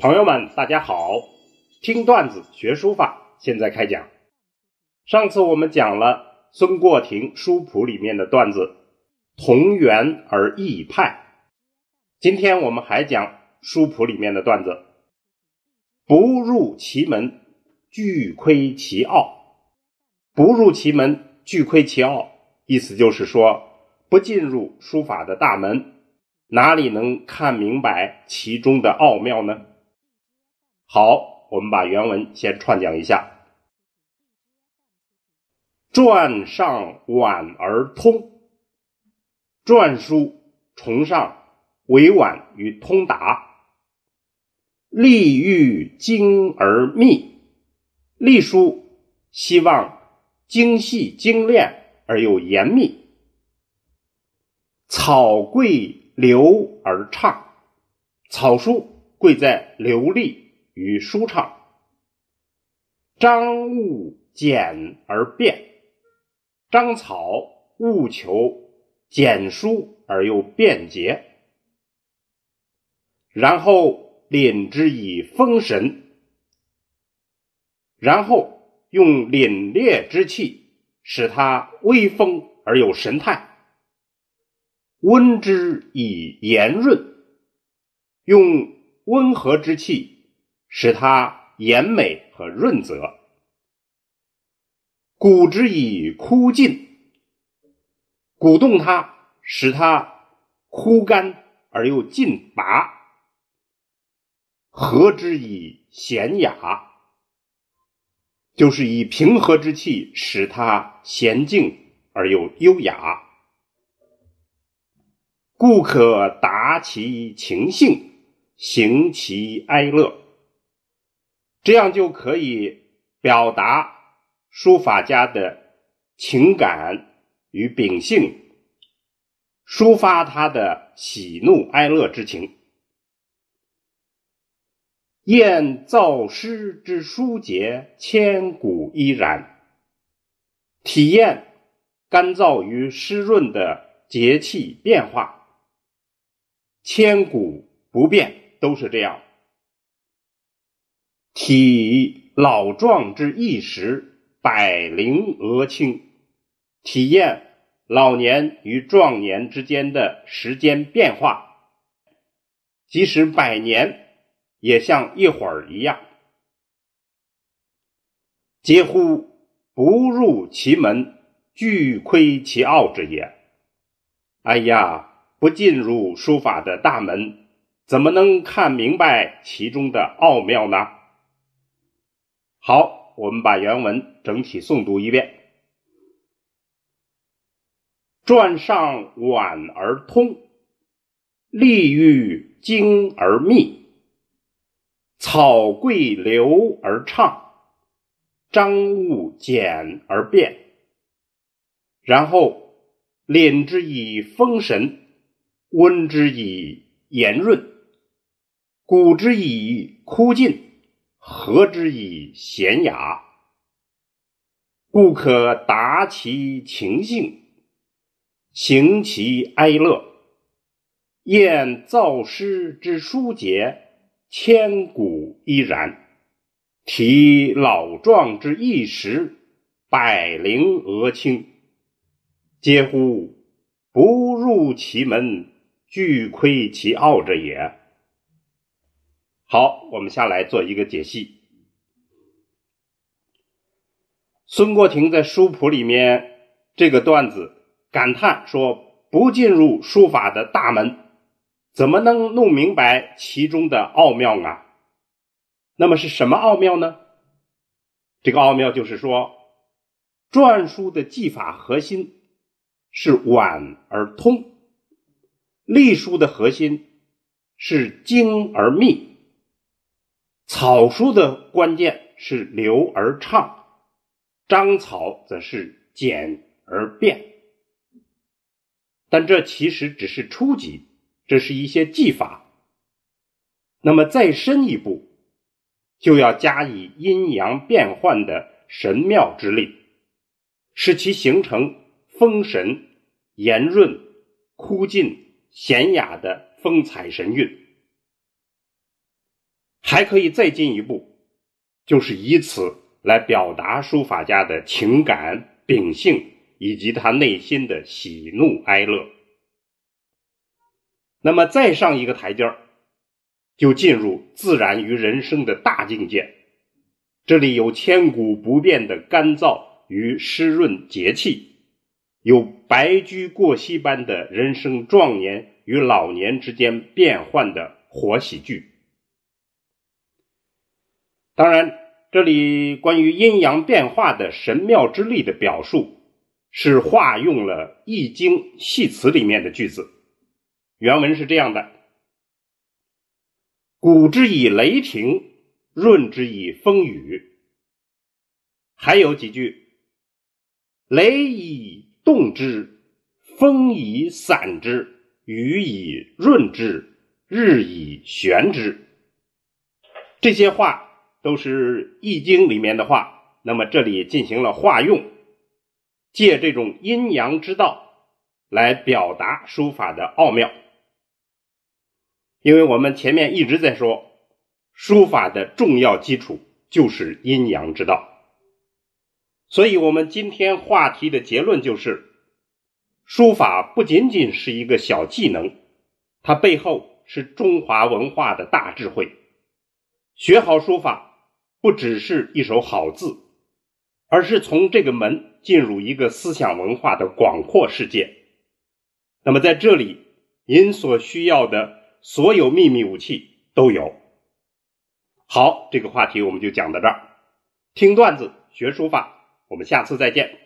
朋友们，大家好！听段子学书法，现在开讲。上次我们讲了孙过庭书谱里面的段子“同源而异派”，今天我们还讲书谱里面的段子“不入其门，俱窥其奥”。不入其门，俱窥其奥，意思就是说，不进入书法的大门，哪里能看明白其中的奥妙呢？好，我们把原文先串讲一下。篆上婉而通，篆书崇尚委婉与通达；隶欲精而密，隶书希望精细精炼而又严密；草贵流而畅，草书贵在流利。与舒畅，张务简而变，章草务求简疏而又便捷，然后凛之以风神，然后用凛冽之气使它威风而有神态，温之以炎润，用温和之气。使它严美和润泽，鼓之以枯尽，鼓动它，使它枯干而又劲拔；和之以娴雅，就是以平和之气使它娴静而又优雅。故可达其情性，行其哀乐。这样就可以表达书法家的情感与秉性，抒发他的喜怒哀乐之情。燕造诗之书节，千古依然。体验干燥与湿润的节气变化，千古不变，都是这样。体老壮之意时，百龄额青，体验老年与壮年之间的时间变化，即使百年也像一会儿一样。嗟乎！不入其门，俱窥其奥之也。哎呀，不进入书法的大门，怎么能看明白其中的奥妙呢？好，我们把原文整体诵读一遍。篆上婉而通，隶欲精而密，草贵流而畅，章务简而变。然后敛之以风神，温之以炎润，鼓之以枯尽。何之以娴雅，故可达其情性，行其哀乐。验造诗之书节，千古依然。体老壮之意时，百龄俄青。嗟乎！不入其门，俱窥其奥者也。好，我们下来做一个解析。孙过庭在书谱里面这个段子感叹说：“不进入书法的大门，怎么能弄明白其中的奥妙啊？”那么是什么奥妙呢？这个奥妙就是说，篆书的技法核心是婉而通，隶书的核心是精而密。草书的关键是流而畅，章草则是简而变。但这其实只是初级，这是一些技法。那么再深一步，就要加以阴阳变换的神妙之力，使其形成丰神、炎润、枯尽、娴雅的风采神韵。还可以再进一步，就是以此来表达书法家的情感秉性以及他内心的喜怒哀乐。那么再上一个台阶儿，就进入自然与人生的大境界。这里有千古不变的干燥与湿润节气，有白驹过隙般的人生壮年与老年之间变换的活喜剧。当然，这里关于阴阳变化的神妙之力的表述，是化用了《易经》系辞里面的句子。原文是这样的：“古之以雷霆，润之以风雨。”还有几句：“雷以动之，风以散之，雨以润之，日以玄之。”这些话都是《易经》里面的话。那么这里进行了化用，借这种阴阳之道来表达书法的奥妙。因为我们前面一直在说，书法的重要基础就是阴阳之道，所以我们今天话题的结论就是，书法不仅仅是一个小技能，它背后是中华文化的大智慧。学好书法，不只是一手好字，而是从这个门进入一个思想文化的广阔世界。那么在这里，您所需要的。所有秘密武器都有。好，这个话题我们就讲到这儿。听段子学书法，我们下次再见。